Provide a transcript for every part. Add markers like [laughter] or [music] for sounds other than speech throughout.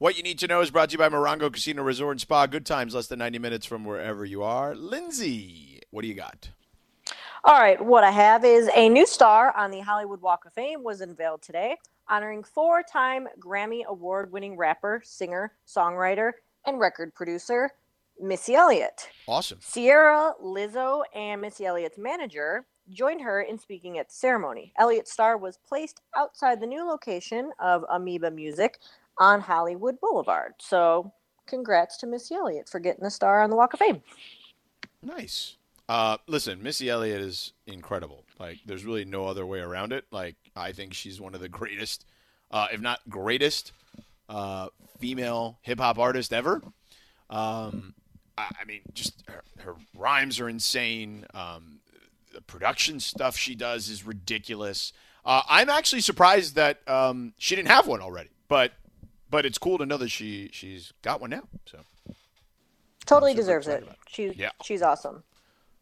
What you need to know is brought to you by Morongo Casino Resort and Spa. Good times, less than 90 minutes from wherever you are. Lindsay, what do you got? All right, what I have is a new star on the Hollywood Walk of Fame was unveiled today, honoring four time Grammy Award winning rapper, singer, songwriter, and record producer Missy Elliott. Awesome. Ciara, Lizzo, and Missy Elliott's manager joined her in speaking at the ceremony. Elliott's star was placed outside the new location of Amoeba Music on Hollywood Boulevard. So, congrats to Missy Elliott for getting the star on the Walk of Fame. Nice. Uh, listen, Missy Elliott is incredible. Like, there's really no other way around it. Like, I think she's one of the [laughs] greatest, uh, if not greatest, uh, female hip hop artist ever. Um, I, I mean, just her, her rhymes are insane. Um, the production stuff she does is ridiculous. Uh, I'm actually surprised that um, she didn't have one already, but but it's cool to know that she she's got one now. So Totally super deserves it. about. She's Yeah. she's awesome.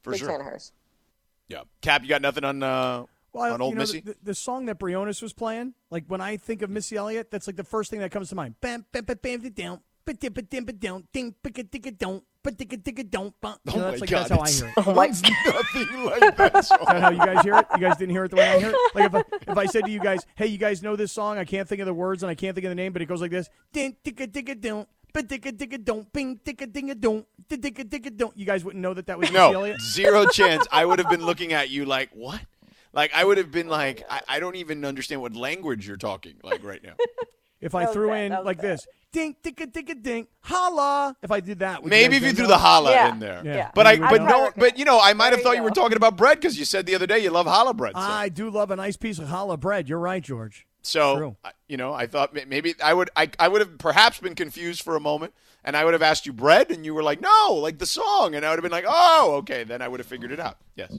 for Big sure, fan of hers. yeah. Kap, you got nothing on uh, Well, on old know, Missy? The, the song that Briones was playing, like when I think of Missy Elliott, that's like the first thing that comes to mind. Bam, bam, bam, bam, da, down, ba, da, ba, dim, ba, down, ding, ba, ga, digga, don't, ba, digga, digga, don't, ba. You Oh know, my that's like God, that's how I it's- hear it. [laughs] My It's nothing like that song. [laughs] Is that how you guys hear it? You guys didn't hear it the way I hear it? [laughs] Like if I, if I said to you guys, hey, you guys know this song? I can't think of the words and I can't think of the name, but it goes like this. Ding, digga, digga, don't, ba, digga, digga, don't, bing, digga, digga, don't, da, digga, digga, don't. You guys wouldn't know that that was Missy No, Elliott? zero chance. I would have been looking at you like, what? Like, I would have been like, I, I don't even understand what language you're talking like right now. If I threw bad, in that was like bad. this, ding, digga, digga, ding, holla. If I did that, would Maybe if you threw the holla Yeah. in there. Yeah. But I, but know. no, but you know, I might have thought you you were talking about bread because you said the other day you love challah bread. So, I do love a nice piece of challah bread. You're right, George. so True. You know, I thought maybe I would, I, I would have perhaps been confused for a moment, and I would have asked you bread, and you were like, no, like the song, and I would have been like, oh, okay, then I would have figured it out. Yes,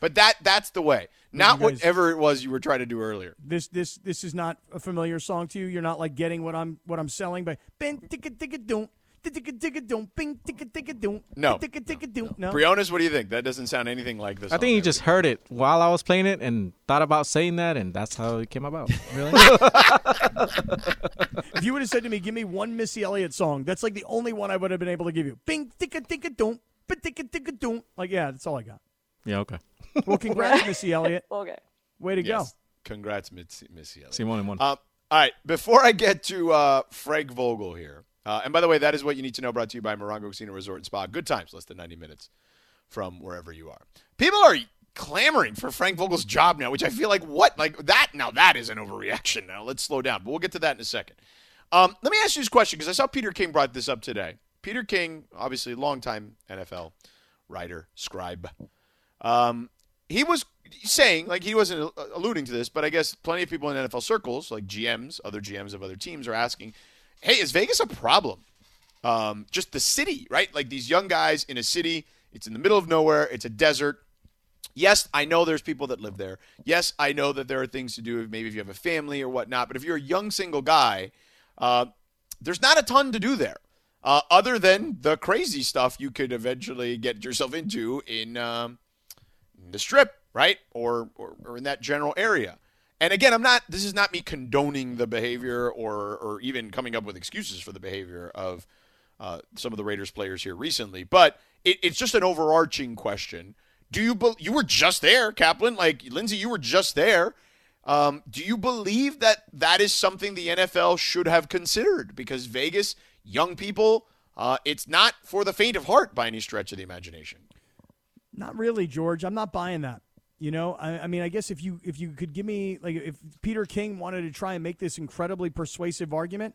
but that that's the way, not you guys- whatever it was you were trying to do earlier. This this this is not a familiar song to you. You're not like getting what I'm what I'm selling by bing ticka ticka doom ticka ticka doom bing ticka ticka doom No. ticka ticka doom no. Briones, what do you think? That doesn't sound anything like this. I think you just heard it while I was playing it and thought about saying that, and that's how it came about. [laughs] Really? if you would have said to me, "Give me one Missy Elliott song," that's like the only one I would have been able to give you. Bing ticka ticka doom ba ticka ticka doom. Like yeah, that's all I got. Yeah, okay. [laughs] Well, congrats, Missy Elliott. [laughs] Okay. Way to Yes. Congrats, Missy, Missy Elliott. Simone and one. Um, all right, before I get to uh, Frank Vogel here, uh, and by the way, that is what you need to know. Brought to you by Morongo Casino Resort and Spa. Good times, less than ninety minutes from wherever you are. People are clamoring for Frank Vogel's job now, which I feel like what like that. Now that is an overreaction. Now let's slow down, but we'll get to that in a second. Um, let me ask you this question because I saw Peter King brought this up today. Peter King, obviously longtime NFL writer, scribe. Um, he was saying, like he wasn't alluding to this, but I guess plenty of people in NFL circles, like GMs, other GMs of other teams, are asking, "Hey, is Vegas a problem? Um, just the city, right? Like these young guys in a city. It's in the middle of nowhere. It's a desert. Yes, I know there's people that live there. Yes, I know that there are things to do, maybe if you have a family or whatnot. But if you're a young single guy, uh, there's not a ton to do there, uh, other than the crazy stuff you could eventually get yourself into in um, the strip, right? Or, or or in that general area. And again, I'm not. This is not me condoning the behavior or or even coming up with excuses for the behavior of uh, some of the Raiders players here recently. But it, it's just an overarching question. Do you be, you were just there, Kaplan? Like Lindsay, you were just there. Um, do you believe that that is something the NFL should have considered? Because Vegas, young people, uh, it's not for the faint of heart by any stretch of the imagination. Not really, George. I'm not buying that. You know, I, I mean, I guess if you if you could give me like if Peter King wanted to try and make this incredibly persuasive argument,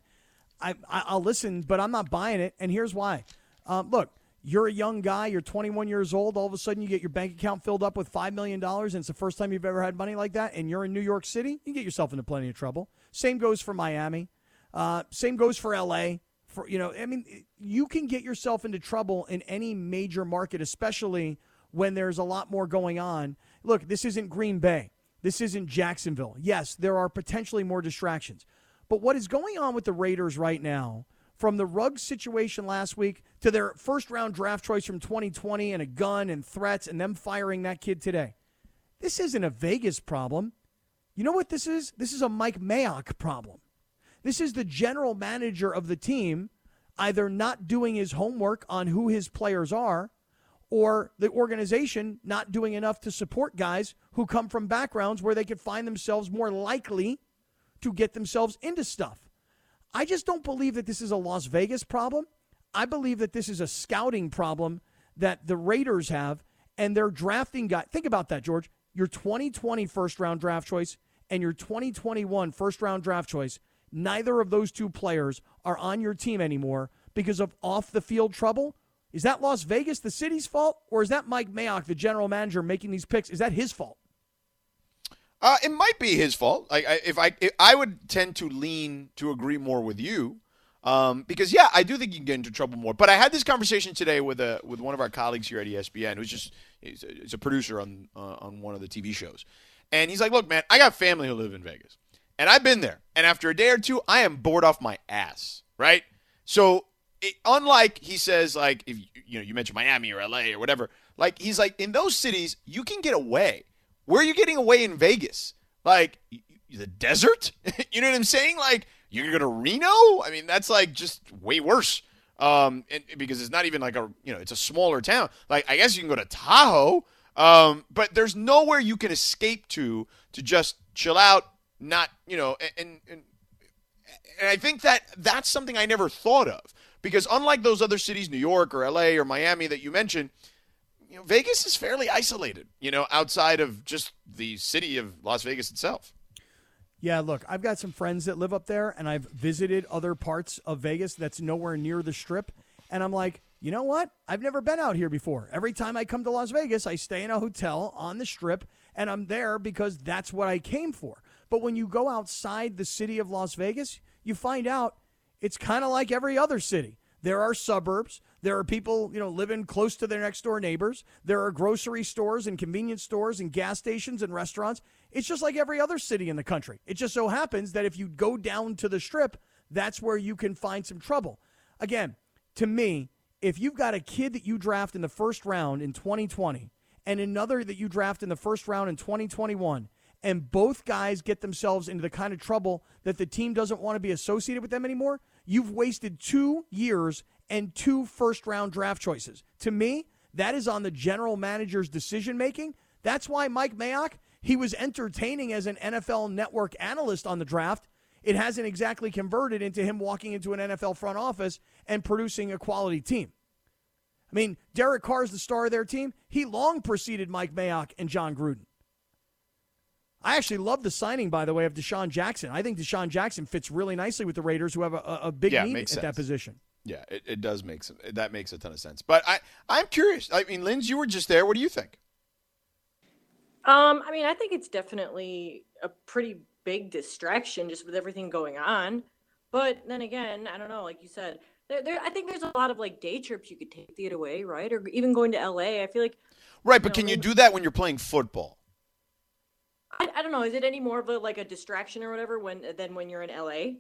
I, I I'll listen, but I'm not buying it. And here's why. Um, look, you're a young guy. You're 21 years old. All of a sudden, you get your bank account filled up with five million dollars, and it's the first time you've ever had money like that. And you're in New York City. You get yourself into plenty of trouble. Same goes for Miami. Uh, same goes for L.A. For you know, I mean, you can get yourself into trouble in any major market, especially when there's a lot more going on. Look, this isn't Green Bay. This isn't Jacksonville. Yes, there are potentially more distractions. But what is going on with the Raiders right now, from the rug situation last week to their first round draft choice from 2020 and a gun and threats and them firing that kid today, this isn't a Vegas problem. You know what this is? This is a Mike Mayock problem. This is the general manager of the team either not doing his homework on who his players are or the organization not doing enough to support guys who come from backgrounds where they could find themselves more likely to get themselves into stuff. I just don't believe that this is a Las Vegas problem. I believe that this is a scouting problem that the Raiders have and they're drafting guys. Think about that, George. Your 2020 first round draft choice and your 2021 first round draft choice, neither of those two players are on your team anymore because of off the field trouble. Is that Las Vegas, the city's fault, or is that Mike Mayock, the general manager, making these picks? Is that his fault? Uh, it might be his fault. I, if I, if I would tend to lean to agree more with you, um, because yeah, I do think you can get into trouble more. But I had this conversation today with a with one of our colleagues here at ESPN, who's just he's a, he's a producer on uh, on one of the TV shows, and he's like, "Look, man, I got family who live in Vegas, and I've been there, and after a day or two, I am bored off my ass, right? So, unlike he says, like if you know you mentioned Miami or LA or whatever, like he's like in those cities you can get away. Where are you getting away in Vegas? Like the desert? [laughs] you know what I'm saying? Like you're going to Reno? I mean, that's like just way worse. Um, and, because it's not even like a you know it's a smaller town. Like I guess you can go to Tahoe, um, but there's nowhere you can escape to to just chill out. Not you know, and and and I think that that's something I never thought of because unlike those other cities, New York or L.A. or Miami that you mentioned, you know, Vegas is fairly isolated. You know, outside of just the city of Las Vegas itself. Yeah, look, I've got some friends that live up there, and I've visited other parts of Vegas that's nowhere near the strip. And I'm like, you know what? I've never been out here before. Every time I come to Las Vegas, I stay in a hotel on the strip, and I'm there because that's what I came for. But when you go outside the city of Las Vegas, you find out it's kind of like every other city. There are suburbs. There are people, you know, living close to their next door neighbors. There are grocery stores and convenience stores and gas stations and restaurants. It's just like every other city in the country. It just so happens that if you go down to the strip, that's where you can find some trouble. Again, to me, if you've got a kid that you draft in the first round in 2020 and another that you draft in the first round in 2021, and both guys get themselves into the kind of trouble that the team doesn't want to be associated with them anymore, you've wasted two years and two first round draft choices. To me, that is on the general manager's decision making. That's why Mike Mayock, he was entertaining as an NFL network analyst on the draft. It hasn't exactly converted into him walking into an NFL front office and producing a quality team. I mean, Derek Carr is the star of their team. He long preceded Mike Mayock and Jon Gruden. I actually love the signing, by the way, of DeSean Jackson. I think DeSean Jackson fits really nicely with the Raiders, who have a, a big Yeah, need makes at that position. Yeah, it, it does make some. That makes a ton of sense. But I, I'm curious. I mean, Linz, you were just there. What do you think? Um, I mean, I think it's definitely a pretty big distraction just with everything going on. But then again, I don't know. Like you said, there, there. I think there's a lot of like day trips you could take to get away, right? Or even going to LA. I feel like Right, but No, can you do that when you're playing football? I, I don't know. Is it any more of a like a distraction or whatever when than when you're in LA?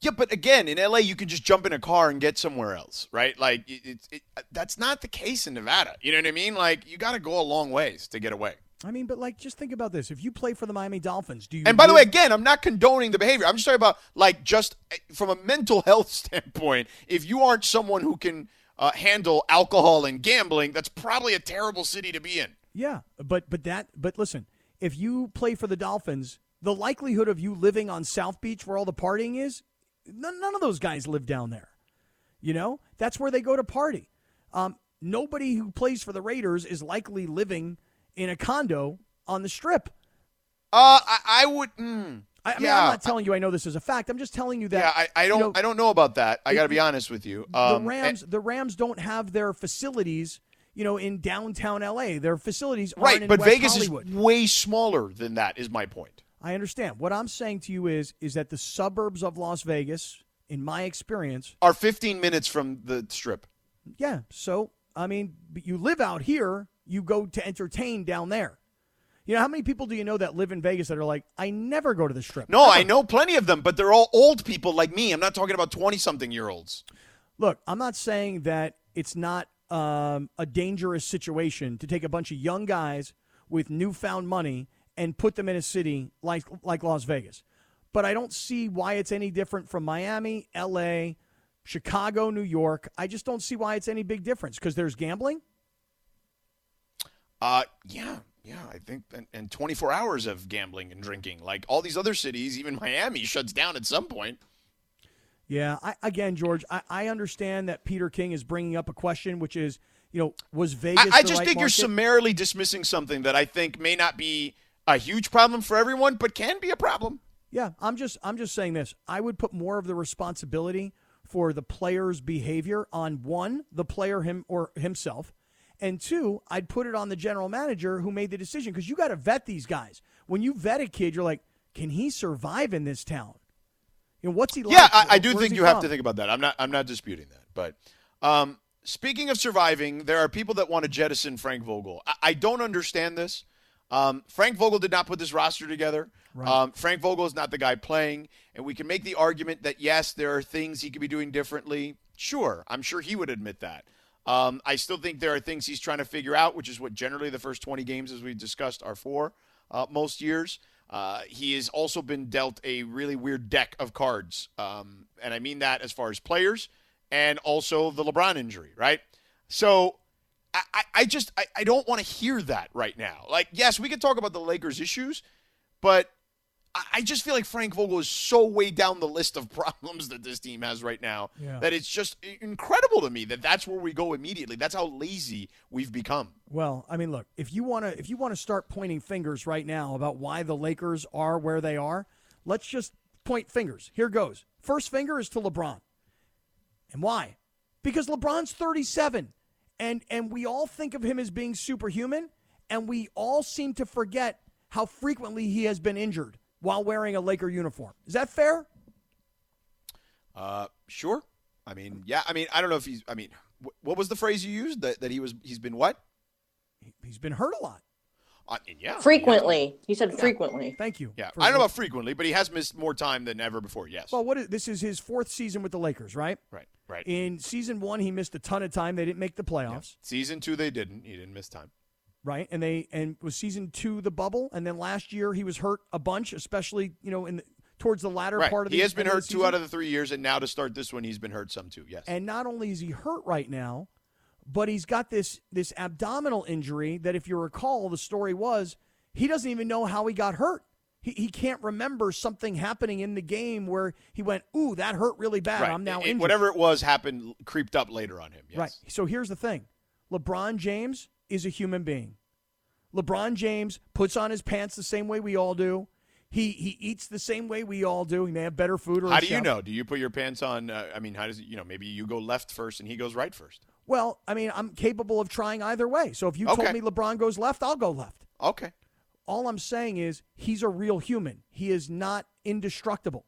Yeah, but again, in LA, you can just jump in a car and get somewhere else, right? Like, it, it, it, that's not the case in Nevada. You know what I mean? Like, you got to go a long ways to get away. I mean, but like, just think about this. If you play for the Miami Dolphins, do you? And by the way, again, I'm not condoning the behavior. I'm just talking about, like, just eh, from a mental [laughs] health standpoint, if you aren't someone who can uh, handle alcohol and gambling, that's probably a terrible city to be in. Yeah, but but that but listen, if you play for the Dolphins, the likelihood of you living on South Beach where all the partying is, none, none of those guys live down there. You know, that's where they go to party. Um, nobody who plays for the Raiders is likely living in a condo on the Strip. Uh, I, I would. Mm, I, I mean, yeah, I'm not telling you I know this is a fact. I'm just telling you that. yeah, I, I don't. you know, I don't know about that. I got to be honest with you. Um, the Rams, the Rams don't have their facilities, you know, in downtown LA. Their facilities right, in but West Vegas Hollywood. is way smaller than that. Is my point. I understand. What I'm saying to you is, is that the suburbs of Las Vegas, in my experience, Are 15 minutes from the strip. yeah. So I mean, you live out here, you go to entertain down there. You know, how many people do you know that live in Vegas that are like, I never go to the strip? No, I know plenty of them, but they're all old people like me. I'm not talking about 20 something year olds. Look, I'm not saying that it's not um, a dangerous situation to take a bunch of young guys with newfound money and put them in a city like like Las Vegas. but I don't see why it's any different from Miami, LA, Chicago, New York. I just don't see why it's any big difference because there's gambling. Uh, yeah, yeah. I think and, and 24 hours of gambling and drinking, like all these other cities, even Miami shuts down at some point. Yeah, I, again, George, I, I understand that Peter King is bringing up a question, which is, you know, was Vegas? I, I just right think you're summarily dismissing something that I think may not be a huge problem for everyone, but can be a problem. Yeah, I'm just I'm just saying this. I would put more of the responsibility for the player's behavior on one, the player him or himself, and two, I'd put it on the general manager who made the decision because you got to vet these guys. When you vet a kid, you're like, can he survive in this town? You know, what's he like? Yeah, I, I do Where's think you have to think about that. I'm not. I'm not disputing that. But um, speaking of surviving, there are people that want to jettison Frank Vogel. I, I don't understand this. Um, Frank Vogel did not put this roster together. Um, Frank Vogel is not the guy playing, and we can make the argument that yes, there are things he could be doing differently. Sure, I'm sure he would admit that. Um, I still think there are things he's trying to figure out, which is what generally the first 20 games, as we discussed, are for uh, most years. Uh, he has also been dealt a really weird deck of cards. Um, and I mean that as far as players and also the LeBron injury, right? So I, I, just I, I don't want to hear that right now. Like, yes, we could talk about the Lakers' issues, but I, just feel like Frank Vogel is so way down the list of [laughs] problems that this team has right now Yeah. that it's just incredible to me that that's where we go immediately. That's how lazy we've become. Well, I mean, look, if you want to if you want to start pointing fingers right now about why the Lakers are where they are, let's just point fingers. Here goes. First finger is to LeBron. And why? Because LeBron's 37 and and we all think of him as being superhuman and we all seem to forget how frequently he has been injured while wearing a Laker uniform. Is that fair? Uh, sure. I mean, yeah. I mean, I don't know if he's. I mean, wh- what was the phrase you used? That that he was. He's been what? He's been hurt a lot. I mean, yeah. Frequently. He said frequently. Thank you. Yeah. I don't know about frequently, but he has missed more time than ever before. Yes. Well, what is, this is his fourth season with the Lakers, right? right. Right. In season one, he missed a ton of time. They didn't make the playoffs, Season two, they didn't. He didn't miss time. Right? And they and was season two the bubble, and then last year he was hurt a bunch, especially you know in the, towards the latter Right. part of the. he has been hurt two out of the three years, and now to start this one, he's been hurt some too. Yes. And not only is he hurt right now, but he's got this this abdominal injury that, if you recall, the story was he doesn't even know how he got hurt. He, he can't remember something happening in the game where he went, "Ooh, that hurt really bad. right. I'm now It- injured." Whatever it was happened, creeped up later on him. Yes. Right. So here's the thing LeBron James is a human being. LeBron James puts on his pants the same way we all do. He he eats the same way we all do. He may have better food How do you know? Do you put your pants on? Uh, I mean, how does it? You know, maybe you go left first and he goes right first. Well, I mean, I'm capable of trying either way. So if you Okay. told me LeBron goes left, I'll go left. Okay. All I'm saying is he's a real human. He is not indestructible.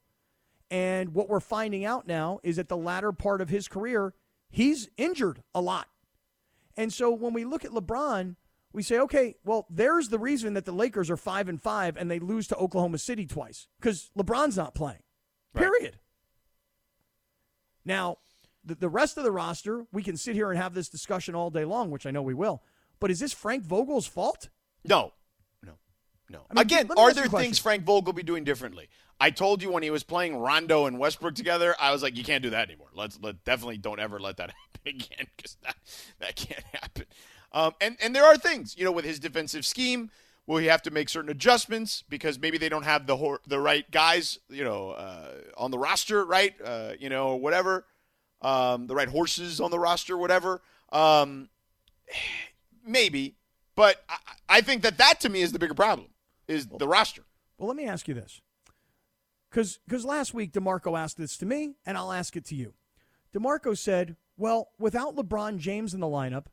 And what we're finding out now is at the latter part of his career, he's injured a lot. And so when we look at LeBron, we say, okay, well, there's the reason that the Lakers are five and five and they lose to Oklahoma City twice because LeBron's not playing. Right. Period. Now, the, the rest of the roster, we can sit here and have this discussion all day long, which I know we will. But is this Frank Vogel's fault? No, no, no. I mean, Again, are there things Frank Vogel be doing differently? I told you when he was playing Rondo and Westbrook together, I was like, you can't do that anymore. Let's let definitely don't ever let that [laughs] happen again because that that can't happen. Um, and and there are things you know with his defensive scheme. Will he have to make certain adjustments because maybe they don't have the hor- the right guys, you know, uh, on the roster, right? Uh, you know, whatever, um, the right horses on the roster, whatever. Um, [sighs] maybe, but I, I think that that to me is the bigger problem is the roster. Well, let me ask you this. Because last week, DeMarco asked this to me, and I'll ask it to you. DeMarco said, Well, without LeBron James in the lineup,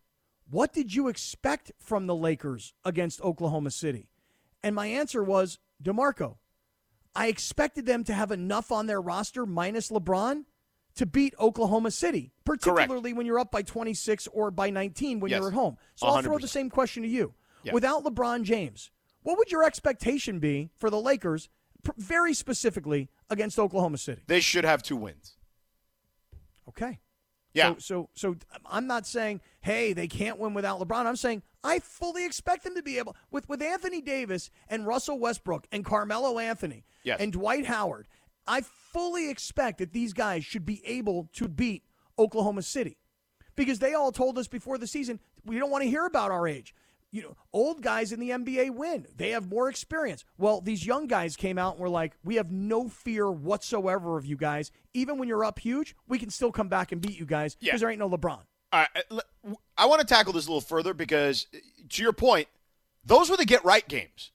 what did you expect from the Lakers against Oklahoma City? And my answer was, DeMarco, I expected them to have enough on their roster, minus LeBron, to beat Oklahoma City, particularly when you're up by 26 or by 19 when Yes. you're at home. So I'll throw the same question to you. Yeah. Without LeBron James, what would your expectation be for the Lakers, very specifically against Oklahoma City? They should have two wins. Okay. Yeah. So, so, so um, I'm not saying, hey, they can't win without LeBron. I'm saying I fully expect them to be able with with Anthony Davis and Russell Westbrook and Carmelo Anthony Yes. and Dwight Howard. I fully expect that these guys should be able to beat Oklahoma City because they all told us before the season we don't want to hear about our age. You know, old guys in the NBA win. They have more experience. Well, these young guys came out and were like, "We have no fear whatsoever of you guys. Even when you're up huge, we can still come back and beat you guys because Yeah. there ain't no LeBron." All right, uh, I want to tackle this a little further because, uh, to your point, those were the get right games.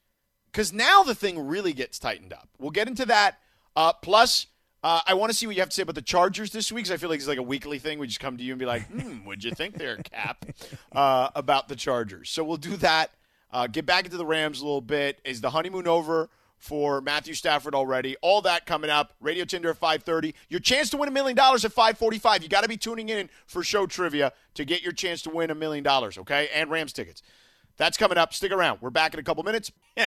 Because now the thing really gets tightened up. We'll get into that. Uh, plus, uh, I want to see what you have to say about the Chargers this week. Cause I feel like it's like a weekly thing. We just come to you and be like, "Hmm, what'd you think there, Kap?" [laughs] uh, about the Chargers. So we'll do that. Uh, get back into the Rams a little bit. Is the honeymoon over? for Matthew Stafford already. All that coming up. Radio Tinder at 5:30. Your chance to win a million dollars at 5:45. You got to be tuning in for show trivia to get your chance to win a million dollars, okay? And Rams tickets. That's coming up. Stick around. We're back in a couple minutes.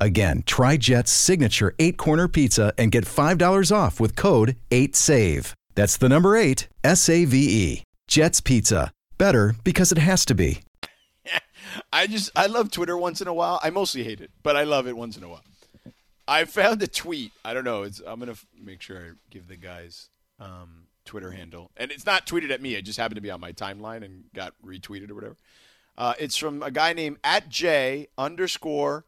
Again, try Jet's signature eight corner pizza and get $5 off with code 8SAVE. That's the number eight, S A V E. Jet's Pizza. Better because it has to be. [laughs] I just I love Twitter once in a while. I mostly hate it, but I love it once in a while. I found a tweet. I don't know. It's I'm gonna f- make sure I give the guys um, Twitter handle, and it's not tweeted at me. It just happened to be on my timeline and got retweeted or whatever. Uh, it's from a guy named at J underscore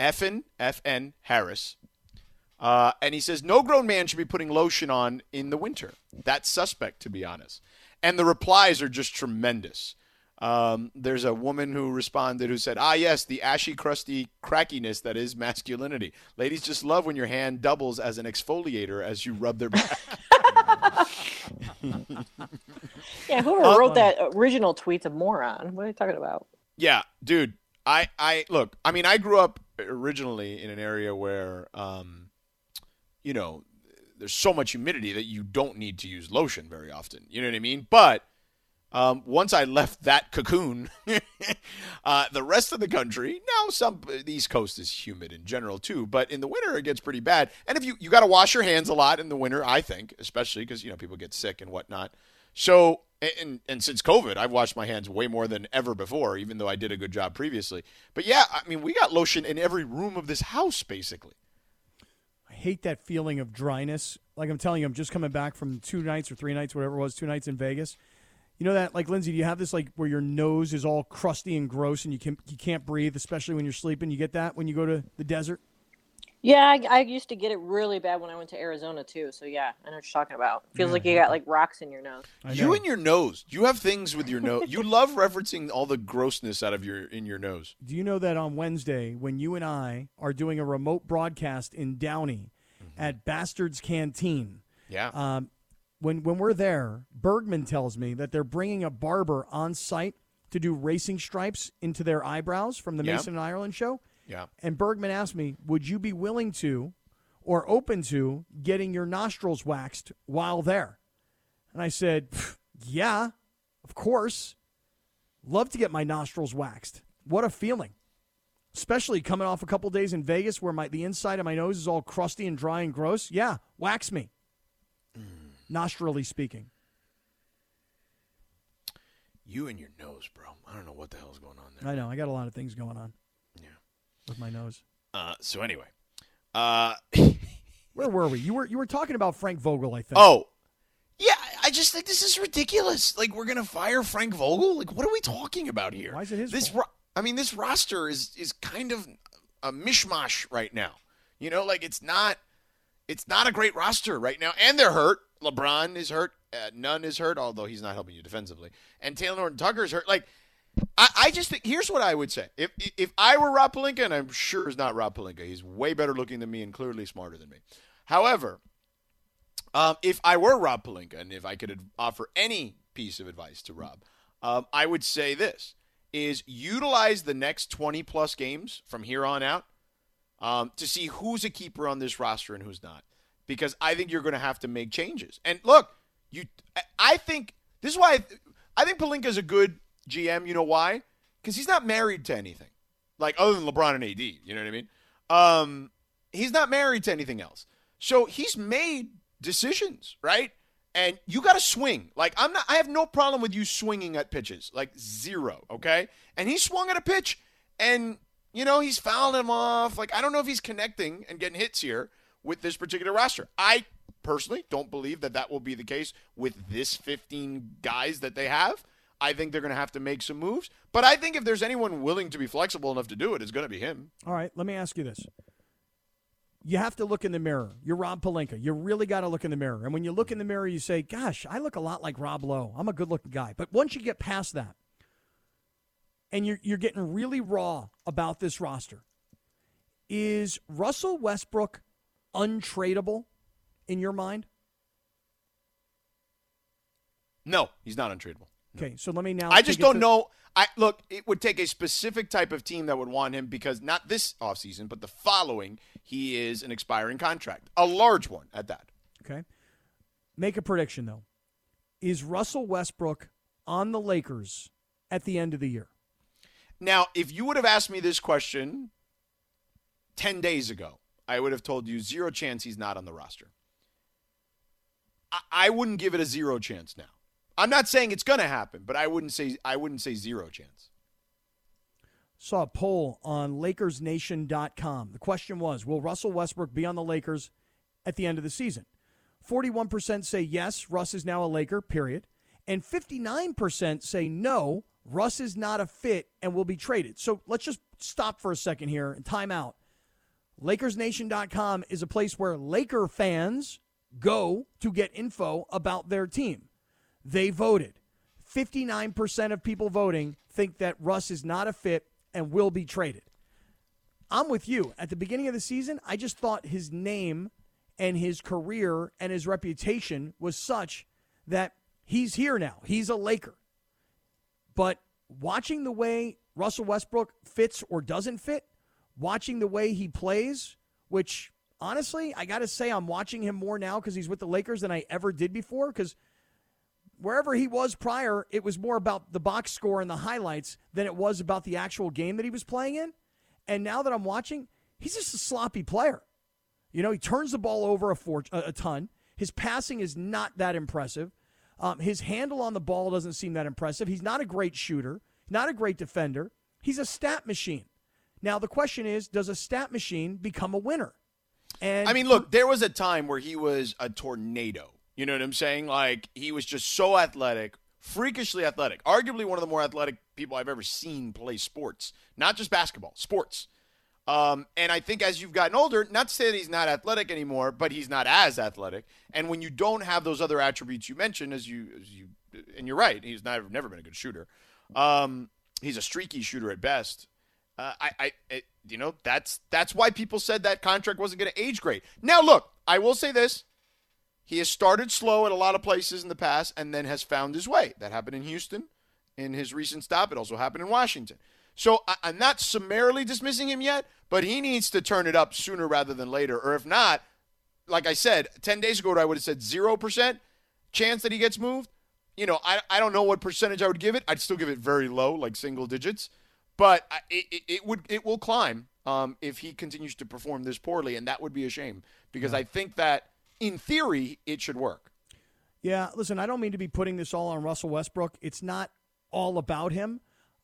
Fn Fn Harris, uh, and he says no grown man should be putting lotion on in the winter. That's suspect, to be honest. And the replies are just tremendous. Um, there's a woman who responded who said, "Ah, yes, the ashy, crusty crackiness that is masculinity. Ladies just love when your hand doubles as an exfoliator as you rub their back." [laughs] Yeah, whoever wrote that original tweet's a moron. What are you talking about? Yeah, dude. I I look. I mean, I grew up originally in an area where, um, you know, there's so much humidity that you don't need to use lotion very often. You know what I mean? But um, once I left that cocoon, [laughs] uh, the rest of the country now some the East Coast is humid in general too, but in the winter it gets pretty bad. And if you you got to wash your hands a lot in the winter, I think, especially because you know people get sick and whatnot. So and and since COVID, I've washed my hands way more than ever before, even though I did a good job previously. But yeah, I mean, we got lotion in every room of this house, basically. I hate that feeling of dryness. Like I'm telling you, I'm just coming back from two nights or three nights, whatever it was, two nights in Vegas. You know that, like Lindsay, do you have this like where your nose is all crusty and gross and you can you can't breathe, especially when you're sleeping? You get that when you go to the desert? Yeah, I, I used to get it really bad when I went to Arizona too. So yeah, I know what you're talking about. Feels like you got like rocks in your nose. You know. and your nose. You have things with your nose. [laughs] You love referencing all the grossness out of your in your nose. Do you know that on Wednesday, when you and I are doing a remote broadcast in Downey at Bastards Canteen, Yeah. um, when when we're there, Bergman tells me that they're bringing a barber on site to do racing stripes into their eyebrows from the Yeah. Mason and Ireland show. Yeah. And Bergman asked me, "Would you be willing to, or open to, getting your nostrils waxed while there?" And I said, "Yeah, of course. Love to get my nostrils waxed. What a feeling!" Especially coming off a couple days in Vegas where my the inside of my nose is all crusty and dry and gross. Yeah, wax me. Mm. Nostrily speaking. You and your nose, bro. I don't know what the hell's going on there. I know I got a lot of things going on. With my nose. Uh, so anyway, uh, [laughs] Where were we? You were you were talking about Frank Vogel, I think. oh, yeah. I just think this is ridiculous. Like we're gonna fire Frank Vogel. Like what are we talking about here? Why is it his this? Ro- I mean, this roster is is kind of a mishmash right now. You know, like it's not it's not a great roster right now, and they're hurt. LeBron is hurt. Uh, Nunn is hurt, although he's not helping you defensively. And Talen Horton-Tucker is hurt. Like, I, I just think here's what I would say: if if I were Rob Pelinka, and I'm sure it's not Rob Pelinka, he's way better looking than me and clearly smarter than me. However, um, if I were Rob Pelinka, and if I could offer any piece of advice to Rob, um, I would say this: is utilize the next 20 plus games from here on out um, to see who's a keeper on this roster and who's not. Because I think you're going to have to make changes. And look, you, I think this is why I, I think Pelinka is a good GM. You know why? Because he's not married to anything, like other than LeBron and AD. You know what I mean? Um, he's not married to anything else. So he's made decisions, right? And you got to swing. Like I'm not I have no problem with you swinging at pitches. Like zero, okay? And he swung at a pitch and you know, he's fouling him off. Like I don't know if he's connecting and getting hits here with this particular roster. I personally don't believe that that will be the case with this 15 guys that they have. I think they're going to have to make some moves. But I think if there's anyone willing to be flexible enough to do it, it's going to be him. All right, let me ask you this. You have to look in the mirror. You're Rob Pelinka. You really got to look in the mirror. And when you look in the mirror, you say, gosh, I look a lot like Rob Lowe. I'm a good looking guy. But once you get past that, and you're, you're getting really raw about this roster, is Russell Westbrook untradeable in your mind? No, he's not untradeable. Okay, so let me now. I just don't to- know. I look, it would take a specific type of team that would want him because not this offseason, but the following, he is an expiring contract. A large one at that. Okay. Make a prediction, though. Is Russell Westbrook on the Lakers at the end of the year? Now, if you would have asked me this question 10 days ago, I would have told you zero chance he's not on the roster. I, I wouldn't give it a zero chance now. I'm not saying it's going to happen, but I wouldn't say I wouldn't say zero chance. Saw a poll on LakersNation.com. The question was Will Russell Westbrook be on the Lakers at the end of the season? 41% say yes, Russ is now a Laker, period. And 59% say no, Russ is not a fit and will be traded. So let's just stop for a second here and time out. LakersNation.com is a place where Laker fans go to get info about their team. They voted. 59% of people voting think that Russ is not a fit and will be traded. I'm with you. At the beginning of the season, I just thought his name and his career and his reputation was such that he's here now. He's a Laker. But watching the way Russell Westbrook fits or doesn't fit, watching the way he plays, which honestly, I got to say, I'm watching him more now because he's with the Lakers than I ever did before. Because wherever he was prior, it was more about the box score and the highlights than it was about the actual game that he was playing in. And now that I'm watching, he's just a sloppy player. You know, he turns the ball over a, for- a, ton. His passing is not that impressive. Um, his handle on the ball doesn't seem that impressive. He's not a great shooter, not a great defender. He's a stat machine. Now the question is, does a stat machine become a winner? And I mean, look, there was a time where he was a tornado. You know what I'm saying? Like he was just so athletic, freakishly athletic. Arguably one of the more athletic people I've ever seen play sports, not just basketball, sports. Um, and I think as you've gotten older, not to say that he's not athletic anymore, but he's not as athletic. And when you don't have those other attributes you mentioned, as you, as you, and you're right, he's never never been a good shooter. Um, he's a streaky shooter at best. Uh, I, I, it, you know, that's that's why people said that contract wasn't going to age great. Now, look, I will say this: he has started slow at a lot of places in the past, and then has found his way. That happened in Houston, in his recent stop. It also happened in Washington. So I, I'm not summarily dismissing him yet, but he needs to turn it up sooner rather than later, or if not, like I said, ten days ago, I would have said zero percent chance that he gets moved. You know, I, I don't know what percentage I would give it. I'd still give it very low, like single digits but I- it, it, it would it will climb um, if he continues to perform this poorly, and that would be a shame because I think that in theory it should work. Yeah, listen, I don't mean to be putting this all on Russell Westbrook. It's not all about him.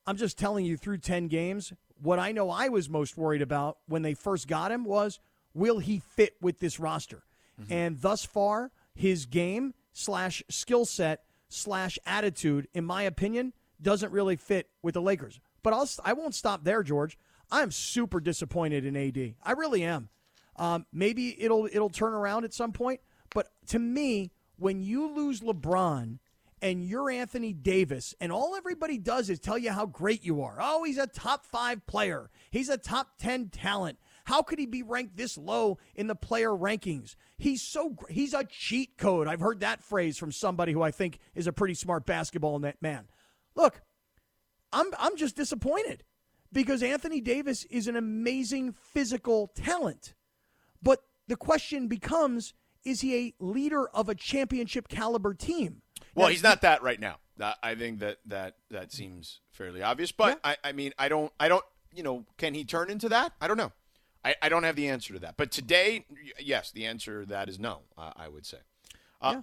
I'm just telling you through 10 games, what I know I was most worried about when they first got him was will he fit with this roster? Mm-hmm. And thus far, his game slash skill set slash attitude, in my opinion, doesn't really fit with the Lakers. But I'll, I won't stop there, George. I'm super disappointed in AD. I really am. Um, maybe it'll it'll turn around at some point. But to me, when you lose LeBron and you're Anthony Davis, and all everybody does is tell you how great you are. Oh, he's a top five player. He's a top ten talent. How could he be ranked this low in the player rankings? He's so he's a cheat code. I've heard that phrase from somebody who I think is a pretty smart basketball man. Look, I'm I'm just disappointed because Anthony Davis is an amazing physical talent. But the question becomes is he a leader of a championship caliber team? Well, Now, he's not that right now. I think that that that seems fairly obvious. But I, I mean, I don't, I don't, you know, can he turn into that? I don't know. I, I don't have the answer to that. But today, yes, the answer to that is no. Uh, I would say. Uh,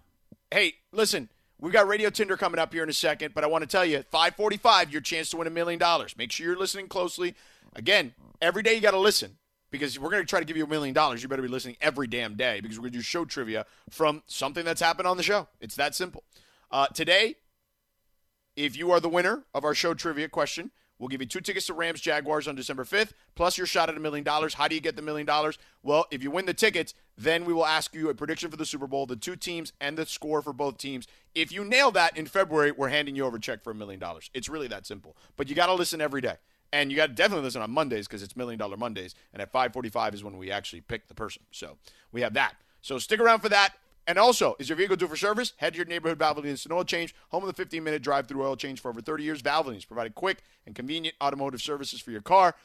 Hey, listen, we've got Radio Tinder coming up here in a second, but I want to tell you, 545, your chance to win a million dollars. Make sure you're listening closely. Again, every day you got to listen because we're going to try to give you a million dollars. You better be listening every damn day because we're going to do show trivia from something that's happened on the show. It's that simple. Uh, today, if you are the winner of our show trivia question, we'll give you two tickets to Rams Jaguars on December 5th, plus your shot at a million dollars. How do you get the million dollars? Well, if you win the tickets, then we will ask you a prediction for the Super Bowl, the two teams, and the score for both teams. If you nail that in February, we're handing you over a check for a million dollars. It's really that simple. But you got to listen every day. And you got to definitely listen on Mondays because it's Million Dollar Mondays. And at 545 is when we actually pick the person. So we have that. So stick around for that. And also, is your vehicle due for service? Head to your neighborhood Valvoline Oil Change, home of the 15-minute drive-through oil change for over 30 years. Valvoline has provided quick and convenient automotive services for your car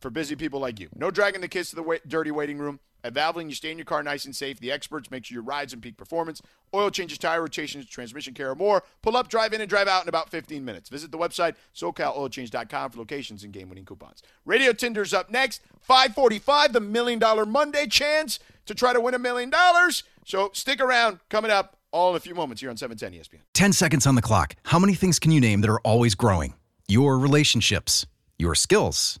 for busy people like you. No dragging the kids to the wait- dirty waiting room. At Valvoline, you stay in your car nice and safe. The experts make sure your ride's in peak performance. Oil changes, tire rotations, transmission care, or more. Pull up, drive in, and drive out in about 15 minutes. Visit the website, SoCalOilChange.com for locations and game-winning coupons. Radio Tinder's up next. 545, the Million Dollar Monday chance to try to win a million dollars. So stick around. Coming up all in a few moments here on E 710 ESPN. 10 seconds on the clock. How many things can you name that are always growing? Your relationships, your skills,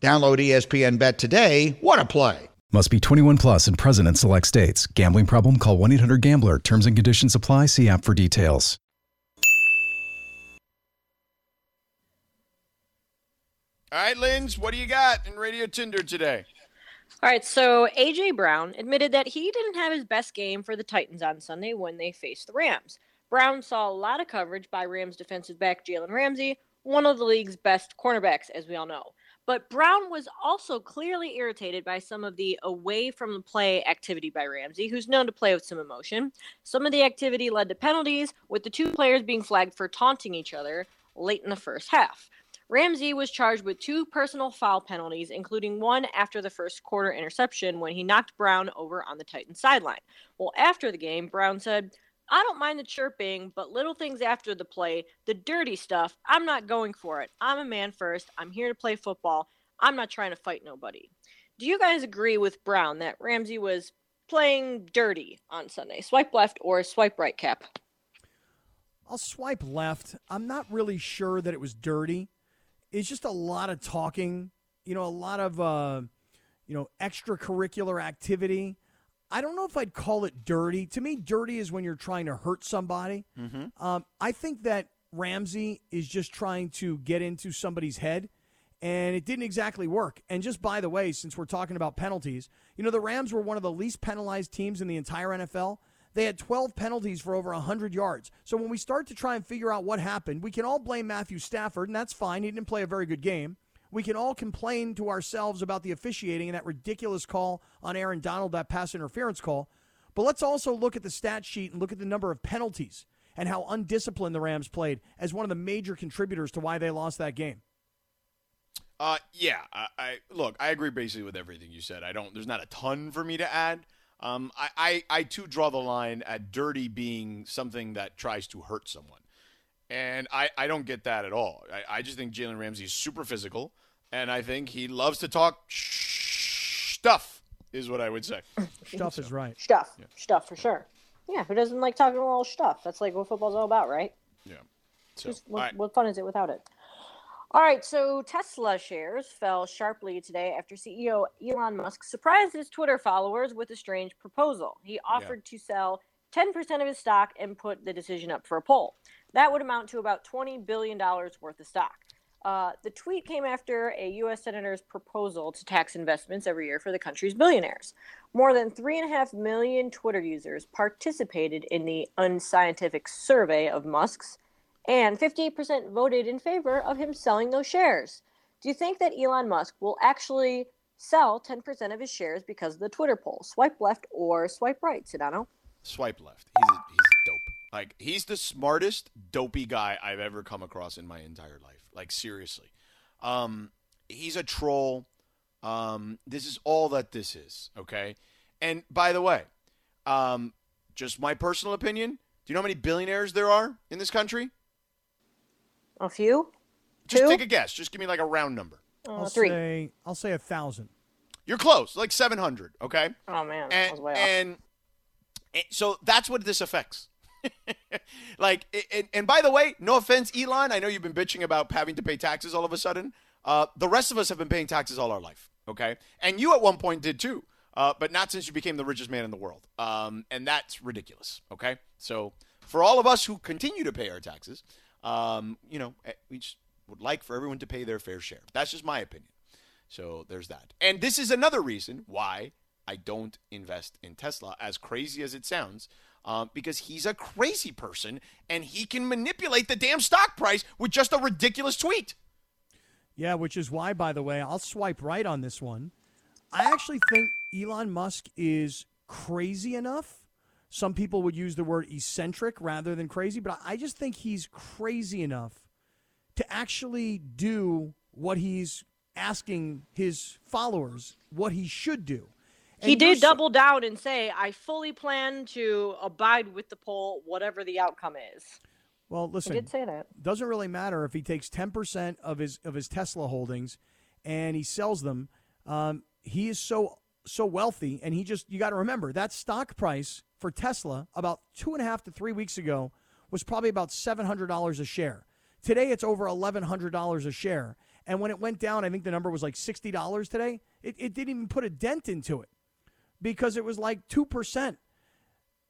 Download ESPN Bet today. What a play! Must be 21 plus and present in select states. Gambling problem? Call 1 800 Gambler. Terms and conditions apply. See app for details. All right, Linz, what do you got in Radio Tinder today? All right, so AJ Brown admitted that he didn't have his best game for the Titans on Sunday when they faced the Rams. Brown saw a lot of coverage by Rams defensive back Jalen Ramsey, one of the league's best cornerbacks, as we all know. But Brown was also clearly irritated by some of the away from the play activity by Ramsey, who's known to play with some emotion. Some of the activity led to penalties, with the two players being flagged for taunting each other late in the first half. Ramsey was charged with two personal foul penalties, including one after the first quarter interception when he knocked Brown over on the Titans sideline. Well, after the game, Brown said, I don't mind the chirping, but little things after the play, the dirty stuff, I'm not going for it. I'm a man first. I'm here to play football. I'm not trying to fight nobody. Do you guys agree with Brown that Ramsey was playing dirty on Sunday? Swipe left or swipe right, Kap? I'll swipe left. I'm not really sure that it was dirty. It's just a lot of talking, you know, a lot of, uh, you know, extracurricular activity. I don't know if I'd call it dirty. To me, dirty is when you're trying to hurt somebody. Um, I think that Ramsey is just trying to get into somebody's head, and it didn't exactly work. And just by the way, since we're talking about penalties, you know, the Rams were one of the least penalized teams in the entire NFL. They had 12 penalties for over 100 yards. So when we start to try and figure out what happened, we can all blame Matthew Stafford, and that's fine. He didn't play a very good game. We can all complain to ourselves about the officiating and that ridiculous call on Aaron Donald, that pass interference call. But let's also look at the stat sheet and look at the number of penalties and how undisciplined the Rams played as one of the major contributors to why they lost that game. Uh, yeah, I, I look. I agree basically with everything you said. I don't. There's not a ton for me to add. Um, I, I, I too draw the line at dirty being something that tries to hurt someone, and I, I don't get that at all. I, I just think Jalen Ramsey is super physical. and I think he loves to talk sh- stuff. Is what I would say. [laughs] Stuff is right. Stuff. Stuff for sure. Yeah, who doesn't like talking a little stuff? That's like what football's all about, right? Yeah. So, Just what, right. what fun is it without it? All right, so Tesla shares fell sharply today after CEO Elon Musk surprised his Twitter followers with a strange proposal. He offered to sell 10% of his stock and put the decision up for a poll. That would amount to about $20 billion worth of stock. Uh, the tweet came after a U.S. Senator's proposal to tax investments every year for the country's billionaires. More than 3.5 million Twitter users participated in the unscientific survey of Musk's, and 58% voted in favor of him selling those shares. Do you think that Elon Musk will actually sell 10% of his shares because of the Twitter poll? Swipe left or swipe right, Sedano? Swipe left. He's a. Like he's the smartest dopey guy I've ever come across in my entire life. Like seriously, um, he's a troll. Um, this is all that this is. Okay. And by the way, um, just my personal opinion. Do you know how many billionaires there are in this country? A few? Just Two? take a guess. Just give me like a round number. Uh, I'll three. say I'll say a thousand. You're close, like 700. Okay. Oh, man. I and, was way off. and and so that's what this affects. [laughs] like, and, and by the way, no offense, Elon. I know you've been bitching about having to pay taxes all of a sudden. Uh, the rest of us have been paying taxes all our life. Okay, and you at one point did too, uh, but not since you became the richest man in the world. Um, and that's ridiculous. Okay, so for all of us who continue to pay our taxes, um, you know, eh, we just would like for everyone to pay their fair share. That's just my opinion. So there's that. And this is another reason why I don't invest in Tesla, as crazy as it sounds, um, because he's a crazy person and he can manipulate the damn stock price with just a ridiculous tweet. Yeah, which is why, by the way, I'll swipe right on this one. I actually think Elon Musk is crazy enough. Some people would use the word eccentric rather than crazy, but I just think he's crazy enough to actually do what he's asking his followers what he should do. He And you're did double down and say, I fully plan to abide with the poll, whatever the outcome is. Well, listen, He did say that. doesn't really matter if he takes 10% of his of his Tesla holdings and he sells them. Um, he is so so wealthy, and he just you got to remember that stock price for Tesla about two and a half to three weeks ago was probably about seven hundred dollars a share. Today it's over eleven hundred dollars a share, and when it went down, I think the number was like sixty dollars today. It, it didn't even put a dent into it because it was like two percent.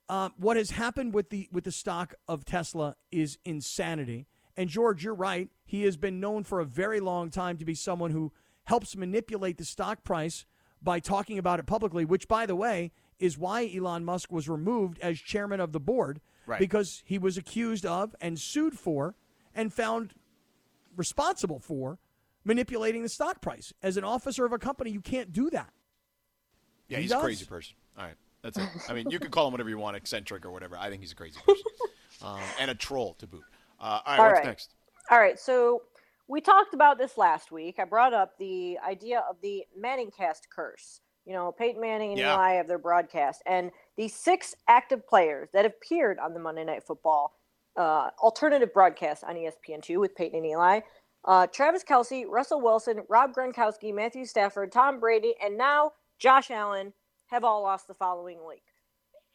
Uh, what has happened with the with the stock of Tesla is insanity. And George, you're right. He has been known for a very long time to be someone who helps manipulate the stock price by talking about it publicly. Which, by the way, is why Elon Musk was removed as chairman of the board Right. because he was accused of and sued for and found responsible for manipulating the stock price. As an officer of a company, you can't do that. Yeah, He he's a crazy person. All right. That's it. I mean, you can [laughs] call him whatever you want, eccentric or whatever. I think he's a crazy person. [laughs] um, and a troll to boot. Uh, all right, All what's right. next? All right, so we talked about this last week. I brought up the idea of the Manning cast curse. You know, Peyton Manning and Yeah. Eli have their broadcast, and the six active players that appeared on the Monday Night Football uh, alternative broadcast on E ESPN2 with Peyton and Eli. Uh, Travis Kelce, Russell Wilson, Rob Gronkowski, Matthew Stafford, Tom Brady, and now Josh Allen have all lost the following week.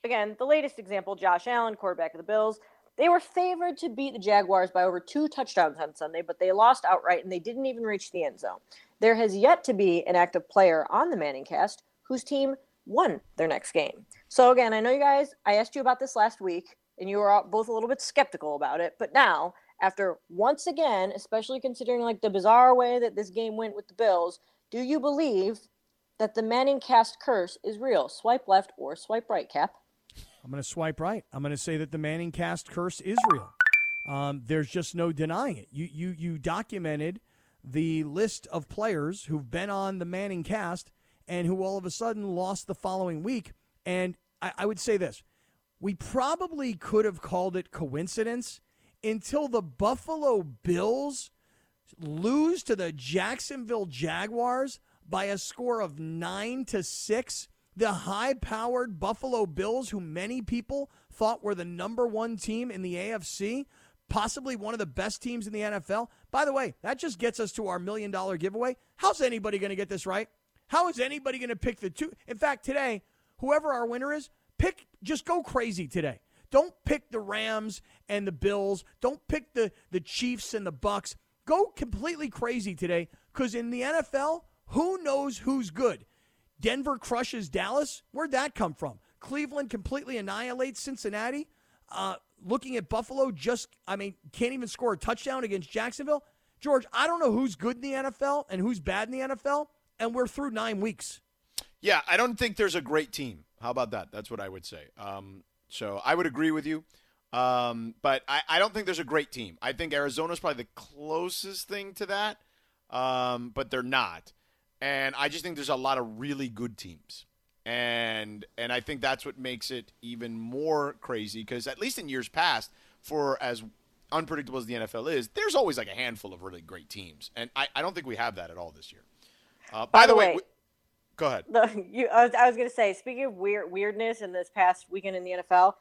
Again, the latest example, Josh Allen, quarterback of the Bills. They were favored to beat the Jaguars by over two touchdowns on Sunday, but they lost outright and they didn't even reach the end zone. There has yet to be an active player on the Manning cast whose team won their next game. So, again, I know you guys, I asked you about this last week and you were both a little bit skeptical about it, but now, after once again, especially considering like the bizarre way that this game went with the Bills, do you believe that the Manning cast curse is real? Swipe left or swipe right, Kap? I'm going to swipe right. I'm going to say that the Manning cast curse is real. Um, there's just no denying it. You you you documented the list of players who've been on the Manning cast and who all of a sudden lost the following week. And I, I would say this: we probably could have called it coincidence until the Buffalo Bills lose to the Jacksonville Jaguars by a score of nine to six. The high powered Buffalo Bills, who many people thought were the number one team in the AFC, possibly one of the best teams in the NFL. By the way, that just gets us to our million dollar giveaway. How's anybody going to get this right? How is anybody going to pick the two? In fact, today, whoever our winner is, pick just go crazy today. Don't pick the Rams and the Bills. Don't pick the the Chiefs and the Bucs. Go completely crazy today cuz in the NFL, who knows who's good? Denver crushes Dallas. Where'd that come from? Cleveland completely annihilates Cincinnati. Uh, looking at Buffalo, just, I mean, can't even score a touchdown against Jacksonville. George, I don't know who's good in the NFL and who's bad in the NFL, and we're through nine weeks. Yeah, I don't think there's a great team. How about that? That's what I would say. Um, so I would agree with you. Um, but I, I, don't think there's a great team. I think Arizona's probably the closest thing to that, um, but they're not. And I just think there's a lot of really good teams and and I think that's what makes it even more crazy because at least in years past, for as unpredictable as the NFL is, there's always like a handful of really great teams, and I, I don't think we have that at all this year. Uh, by, by, the way, way we, go ahead. The, you, I was, I was going to say, speaking of weird weirdness in this past weekend in the NFL,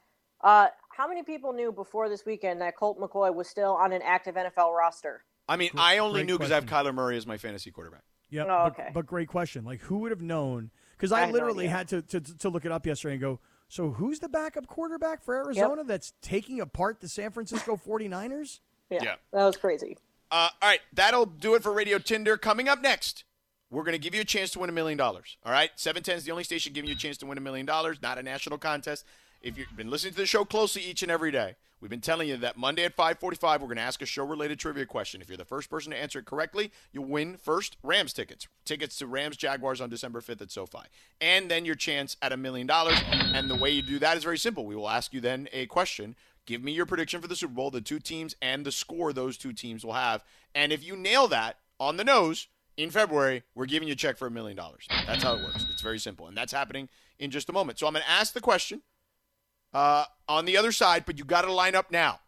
uh, how many people knew before this weekend that Colt McCoy was still on an active NFL roster? I mean, I only great knew because I have Kyler Murray as my fantasy quarterback. Yeah, oh, okay. but, but great question. Like, who would have known? Because I, I literally no had to, to, to look it up yesterday and go, so who's the backup quarterback for Arizona yep. that's taking apart the San Francisco 49ers? Yeah, yeah. that was crazy. Uh, all right, that'll do it for Radio Tinder. Coming up next, we're going to give you a chance to win a million dollars. All right, 710 is the only station giving you a chance to win a million dollars, not a national contest. If you've been listening to the show closely each and every day, We've been telling you that Monday at 5:45 we're going to ask a show-related trivia question. If you're the first person to answer it correctly, you'll win first Rams tickets. Tickets to Rams Jaguars on December 5th at SoFi. And then your chance at a million dollars. And the way you do that is very simple. We will ask you then a question. Give me your prediction for the Super Bowl, the two teams and the score those two teams will have. And if you nail that on the nose, in February, we're giving you a check for a million dollars. That's how it works. It's very simple. And that's happening in just a moment. So I'm going to ask the question uh, on the other side, but you got to line up now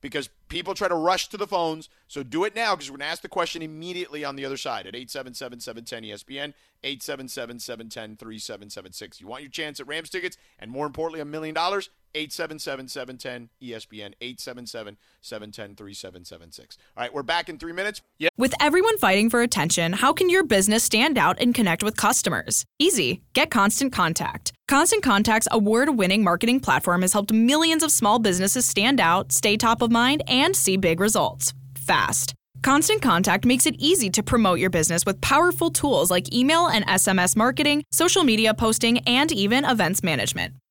because people try to rush to the phones. So do it now because we're going to ask the question immediately on the other side at 877 710 ESPN, 877 710 3776. You want your chance at Rams tickets and more importantly, a million dollars? 877 710 ESPN, 877 710 3776. All right, we're back in three minutes. Yeah. With everyone fighting for attention, how can your business stand out and connect with customers? Easy. Get Constant Contact. Constant Contact's award winning marketing platform has helped millions of small businesses stand out, stay top of mind, and see big results fast. Constant Contact makes it easy to promote your business with powerful tools like email and SMS marketing, social media posting, and even events management.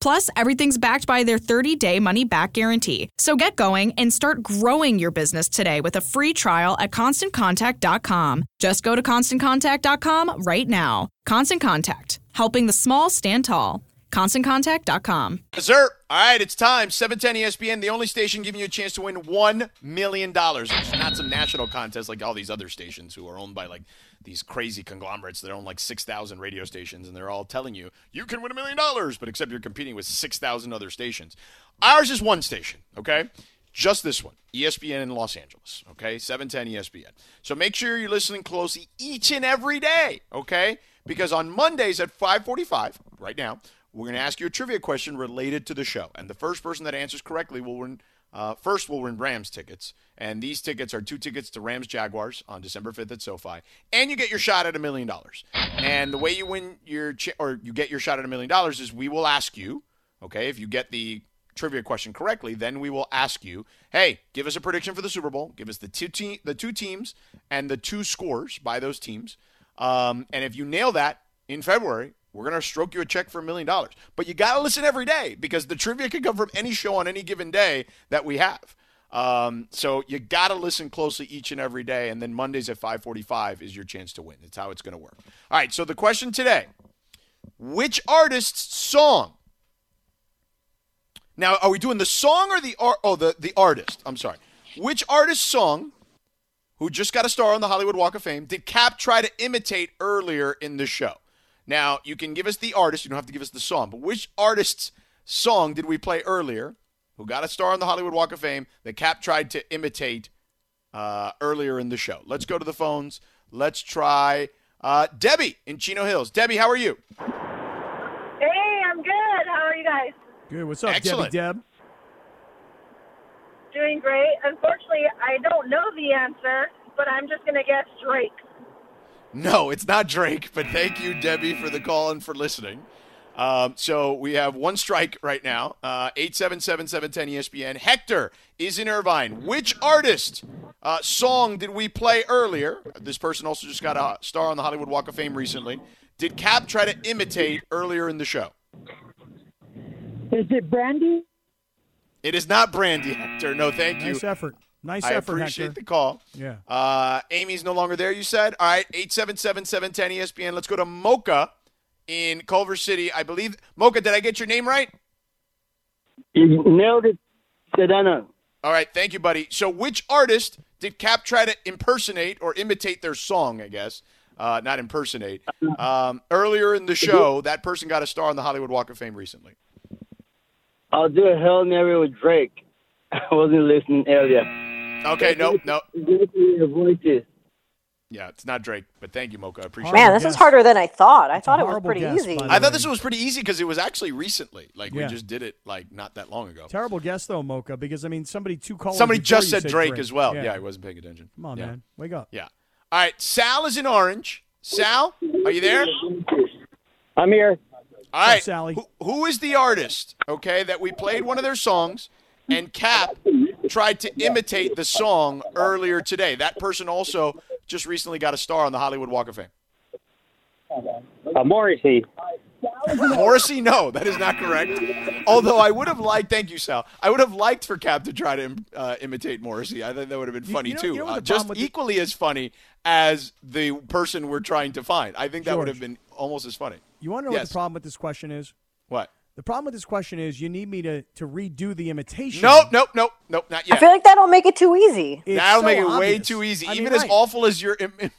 Plus, everything's backed by their 30 day money back guarantee. So get going and start growing your business today with a free trial at constantcontact.com. Just go to constantcontact.com right now. Constant Contact, helping the small stand tall. ConstantContact.com. Yes, sir. All right, it's time. 710 ESPN, the only station giving you a chance to win $1 million. It's not some national contest like all these other stations who are owned by like these crazy conglomerates that own like 6,000 radio stations and they're all telling you, you can win a million dollars, but except you're competing with 6,000 other stations. Ours is one station, okay? Just this one, ESPN in Los Angeles, okay? 710 ESPN. So make sure you're listening closely each and every day, okay? Because on Mondays at 545, right now, we're going to ask you a trivia question related to the show. And the first person that answers correctly will win uh, first, we'll win Rams tickets, and these tickets are two tickets to Rams Jaguars on December 5th at SoFi, and you get your shot at a million dollars. And the way you win your ch- or you get your shot at a million dollars is we will ask you, okay, if you get the trivia question correctly, then we will ask you, hey, give us a prediction for the Super Bowl, give us the two te- the two teams and the two scores by those teams, um, and if you nail that in February, we're going to stroke you a check for a million dollars. But you got to listen every day because the trivia can come from any show on any given day that we have. Um, so you got to listen closely each and every day. And then Mondays at 545 is your chance to win. It's how it's going to work. All right. So the question today, which artist's song? Now, are we doing the song or the art? Oh, the, the artist. I'm sorry. Which artist's song, who just got a star on the Hollywood Walk of Fame, did Kap try to imitate earlier in the show? Now, you can give us the artist, you don't have to give us the song, but which artist's song did we play earlier, who got a star on the Hollywood Walk of Fame, that Kap tried to imitate uh, earlier in the show? Let's go to the phones. Let's try uh, Debbie in Chino Hills. Debbie, how are you? Hey, I'm good. How are you guys? Good. What's up, Excellent. Debbie Deb? Doing great. Unfortunately, I don't know the answer, but I'm just going to guess Drake. No, it's not Drake, but thank you, Debbie, for the call and for listening. Um, so we have one strike right now. Uh, 877 ESPN. Hector is in Irvine. Which artist uh, song did we play earlier? This person also just got a star on the Hollywood Walk of Fame recently. Did Kap try to imitate earlier in the show? Is it Brandy? It is not Brandy, Hector. No, thank you. Nice effort. Nice I effort, appreciate Hector. the call. Yeah. Uh, Amy's no longer there, you said? All right, 877 710 ESPN. Let's go to Mocha in Culver City. I believe. Mocha, did I get your name right? You nailed it, Sedano. All right, thank you, buddy. So, which artist did Kap try to impersonate or imitate their song, I guess? Uh, not impersonate. Um, earlier in the show, that person got a star on the Hollywood Walk of Fame recently. I'll do a Hail Mary with Drake. [laughs] I wasn't listening earlier. Okay, no, no. Your voices. Yeah, it's not Drake, but thank you, Mocha. I appreciate it. Man, it. this guess. is harder than I thought. I That's a thought it was horrible pretty guess, easy. by the I thought way. this was pretty easy because it was actually recently. Like, we Yeah. just did it, like, not that long ago. Terrible guess though, Mocha, because I mean somebody two callers. Somebody before just you said Drake, as well. Yeah. I wasn't paying attention. Come on, Yeah. man. Wake up. Yeah. All right. Sal is in Orange. Sal, are you there? I'm here. All right. Sally? Who, who is the artist, okay, that we played one of their songs and Kap tried to imitate the song earlier today? That person also just recently got a star on the Hollywood Walk of Fame. Uh, Morrissey. Morrissey, no, that is not correct. Although I would have liked, thank you, Sal. I would have liked for Kap to try to uh, imitate Morrissey. I think that would have been funny you know- too. you know what Uh, just problem with the- equally as funny as the person we're trying to find. I think that would have been almost as funny. You want to know what the problem with this question is? What? The problem with this question is you need me to, to redo the imitation. Nope, nope, nope, nope, not yet. I feel like that'll make it too easy. It's That'll so make it way too easy. I mean, Even as awful as your Im- [laughs] im-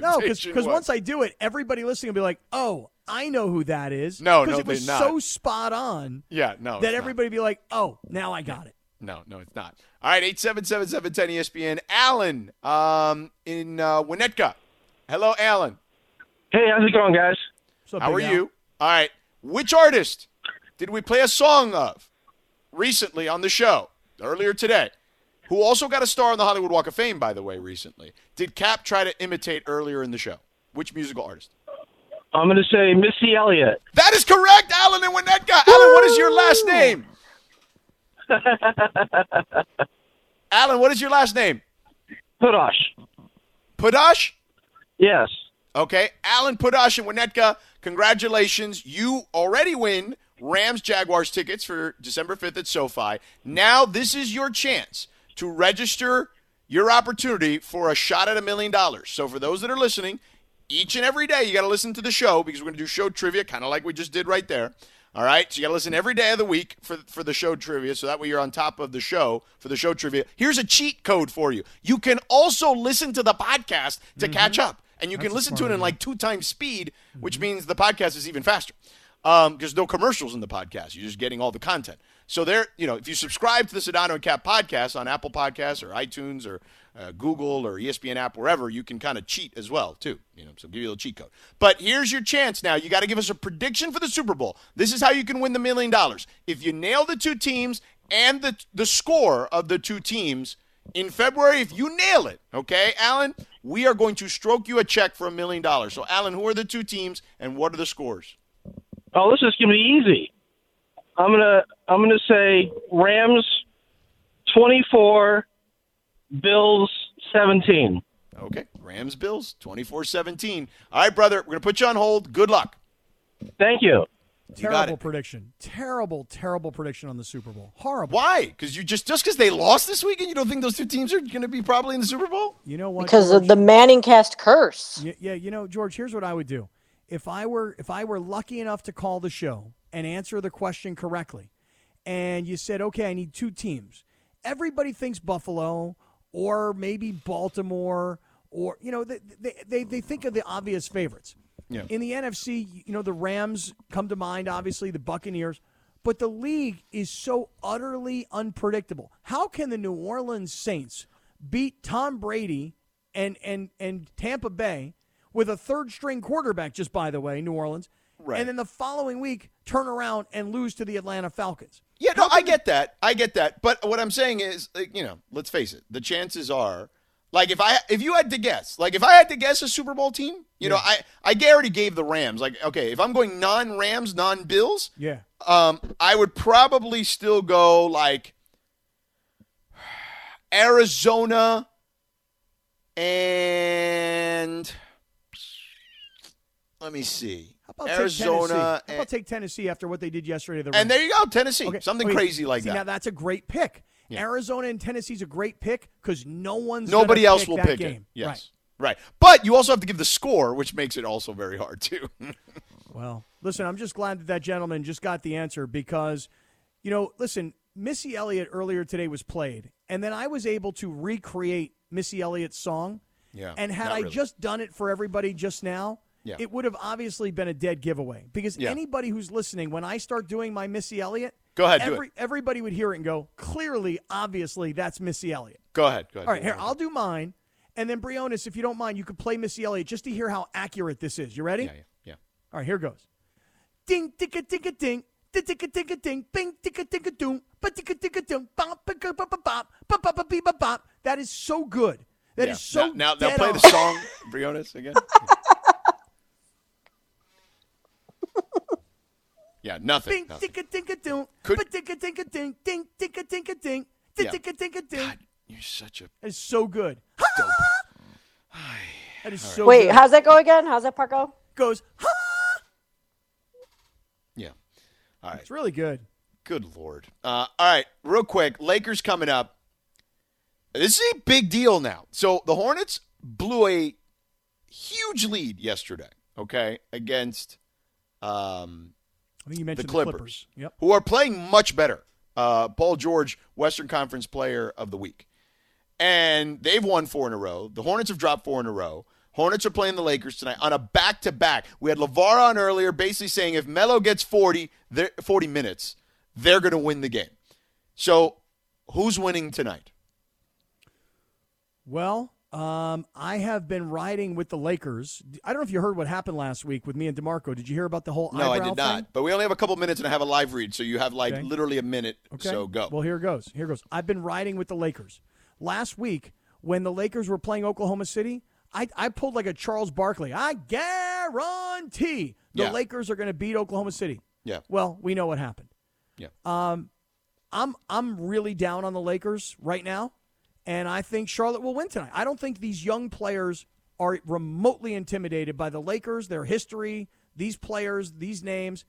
No, imitation because once I do it, everybody listening will be like, "Oh, I know who that is." No, 'Cause no, it was they're so spot on yeah, no, that it's not. everybody be like, "Oh, now I got it." No, no, it's not. All right, eight seven seven seven ten ESPN. Alan, um, in uh, Winnetka. Hello, Alan. Hey, how's it going, guys? So How are you? All right. Which artist did we play a song of recently on the show earlier today? Who also got a star on the Hollywood Walk of Fame, by the way, recently? Did Kap try to imitate earlier in the show? Which musical artist? I'm going to say Missy Elliott. That is correct, Alan and Winnetka. Alan, what is your last name? [laughs] Alan, what is your last name? Pudosh. Pudash? Yes. Okay. Alan Pudash and Winnetka, congratulations. You already win Rams Jaguars tickets for December 5th at SoFi. Now, this is your chance to register your opportunity for a shot at a million dollars. So, for those that are listening, each and every day you got to listen to the show because we're going to do show trivia, kind of like we just did right there. All right, so you got to listen every day of the week for for the show trivia, so that way you're on top of the show for the show trivia. Here's a cheat code for you. You can also listen to the podcast to mm-hmm. catch up, and you can That's a listen to it in like two times speed, which means the podcast is even faster. Um, there's no commercials in the podcast. You're just getting all the content. So there, you know, if you subscribe to the Sedano and Kap podcast on Apple Podcasts or iTunes or uh, Google or ESPN app, wherever, you can kind of cheat as well too. You know, so give you a little cheat code. But here's your chance now. You got to give us a prediction for the Super Bowl. This is how you can win the million dollars. If you nail the two teams and the the score of the two teams in February, if you nail it, okay, Alan, we are going to stroke you a check for a million dollars. So, Alan, who are the two teams and what are the scores? Oh, this is going to be easy. I'm gonna I'm gonna say Rams 24, Bills 17. Okay, Rams Bills 24-17. All right, brother, we're going to put you on hold. Good luck. Thank you. You got Terrible it. prediction. Terrible, terrible prediction on the Super Bowl. Horrible. Why? Because you just just because they lost this weekend, you don't think those two teams are going to be probably in the Super Bowl? You know what? Because George? of the Manning cast curse. Yeah, yeah, you know, George. Here's what I would do. If I were if I were lucky enough to call the show and answer the question correctly, and you said, "Okay, I need two teams," everybody thinks Buffalo or maybe Baltimore or you know they they, they, they think of the obvious favorites. Yeah. In the NFC, you know the Rams come to mind, obviously the Buccaneers, but the league is so utterly unpredictable. How can the New Orleans Saints beat Tom Brady and and and Tampa Bay with a third string quarterback just by the way, New Orleans, Right. and then the following week turn around and lose to the Atlanta Falcons? Yeah, no, I get that. I get that. But what I'm saying is, like, you know, let's face it. The chances are, like, if I if you had to guess, like, if I had to guess a Super Bowl team, you know, I I already gave the Rams. Like, okay, if I'm going non Rams, non Bills, Yeah. um, I would probably still go like [sighs] Arizona and let me see, How about take Arizona Tennessee? How about take Tennessee after what they did yesterday? The and Rams? there you go, Tennessee, Okay, something okay, crazy like see, that. Now that's a great pick. Yeah. Arizona and Tennessee's a great pick because no one's Nobody else pick will pick game. it. Yes. Right. But you also have to give the score, which makes it also very hard too. [laughs] Well, listen, I'm just glad that that gentleman just got the answer because, you know, listen, Missy Elliott earlier today was played, and then I was able to recreate Missy Elliott's song. Yeah, And had I really. just done it for everybody just now, Yeah. it would have obviously been a dead giveaway because Yeah. anybody who's listening, when I start doing my Missy Elliott, Go ahead, every, everybody would hear it and go, clearly, obviously, that's Missy Elliott. go ahead. Go ahead. All right, here, I'll do mine. And then, Briones, if you don't mind, you could play Missy Elliott just to hear how accurate this is. You ready? Yeah, yeah, yeah. All right, here goes. Ding, ticka, ticka, ding. Ticka, ticka, ding. Bing, ticka, ticka, doom. Ba, ticka, ticka, doom. Bop, ba, ba, ba, bop. Ba, ba, ba, ba, bop. That is so good. That is Yeah. so now, now, now play on. the song, Briones, again. [laughs] yeah, nothing. Bing, nothing. ticka, ticka, doom. Could- Ba, ticka, ticka, ding. Ding, ticka, ticka, ding. Yeah. Ticka, ticka, ding. God, you're such a It's so good. dope. That is so Wait, good. how's that go again? How's that part go? goes, ha! Yeah. All right. It's really good. Good lord. Uh, all right, real quick. Lakers coming up. This is a big deal now. So the Hornets blew a huge lead yesterday. Okay, against um, I think you the mentioned the Clippers, Clippers. Yep. who are playing much better. Uh, Paul George, Western Conference Player of the Week, and they've won four in a row. The Hornets have dropped four in a row. Hornets are playing the Lakers tonight on a back-to-back. We had LaVar on earlier, basically saying if Melo gets 40, 40 minutes, they're going to win the game. So, who's winning tonight? Well, um, I have been riding with the Lakers. I don't know if you heard what happened last week with me and Demarco. Did you hear about the whole No, I did not. thing? But we only have a couple minutes, and I have a live read, so you have like Okay. literally a minute. Okay. So go. Well, here goes. Here goes. I've been riding with the Lakers. Last week, when the Lakers were playing Oklahoma City, I, I pulled like a Charles Barkley. I guarantee the Yeah. Lakers are going to beat Oklahoma City. yeah. Well, we know what happened. Yeah. Um, I'm I'm really down on the Lakers right now, and I think Charlotte will win tonight. I don't think these young players are remotely intimidated by the Lakers, their history, these players, these names.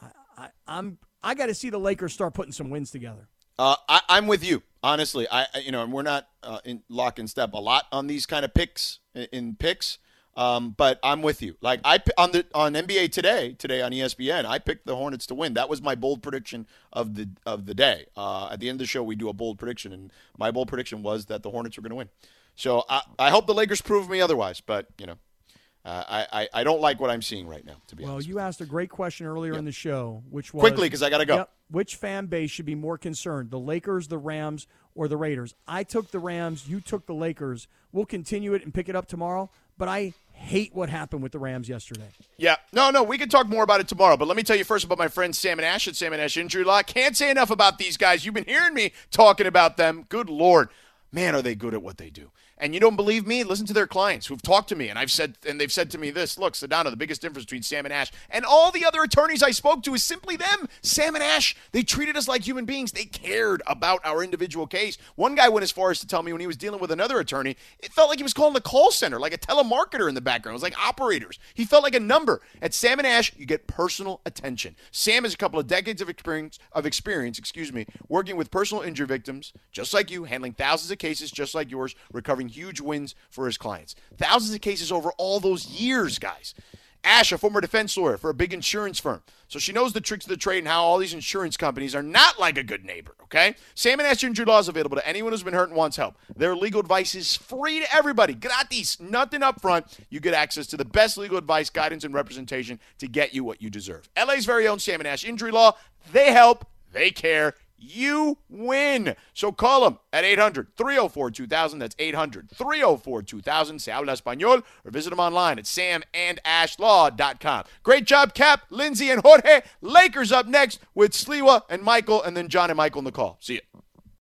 I, I, I'm I got to see the Lakers start putting some wins together. Uh, I, I'm with you. Honestly, I, I you know, and we're not uh, in lock and step a lot on these kind of picks in, in picks. Um, but I'm with you. Like I on the on NBA today, today on ESPN, I picked the Hornets to win. That was my bold prediction of the of the day. Uh, at the end of the show, we do a bold prediction, and my bold prediction was that the Hornets were going to win. So I, I hope the Lakers prove me otherwise. But you know, uh, I, I I don't like what I'm seeing right now. To be Well, honest, you asked a great question earlier in the show, which was Quickly, 'cause I gotta go. Yep, which fan base should be more concerned, the Lakers, the Rams, or the Raiders? I took the Rams. You took the Lakers. We'll continue it and pick it up tomorrow. But I hate what happened with the Rams yesterday. Yeah. No, no, we can talk more about it tomorrow. But let me tell you first about my friend Sam and Ash at Sam and Ash Injury Law. Can't say enough about these guys. You've been hearing me talking about them. Good Lord. Man, are they good at what they do. And you don't believe me? Listen to their clients who've talked to me, and I've said, and they've said to me this: Look, Sedano, the biggest difference between Sam and Ash and all the other attorneys I spoke to is simply them. Sam and Ash, they treated us like human beings. They cared about our individual case. One guy went as far as to tell me when he was dealing with another attorney, it felt like he was calling the call center, like a telemarketer in the background. It was like operators. He felt like a number. At Sam and Ash, you get personal attention. Sam has a couple of decades of experience, of experience, excuse me, working with personal injury victims, just like you, handling thousands of cases, just like yours, recovering huge wins for his clients. Thousands of cases over all those years, guys. Ash, a former defense lawyer for a big insurance firm. So she knows the tricks of the trade and how all these insurance companies are not like a good neighbor, okay? Sam and Ash Injury Law is available to anyone who's been hurt and wants help. Their legal advice is free to everybody. Gratis. Nothing up front. You get access to the best legal advice, guidance, and representation to get you what you deserve. LA's very own Sam and Ash Injury Law. They help. They care you win. So call them at 800 304 2000. That's 800 304 2000. Se habla español or visit them online at samandashlaw.com. Great job, Kap, Lindsay, and Jorge. Lakers up next with Sliwa and Michael, and then John and Michael in the call. See you.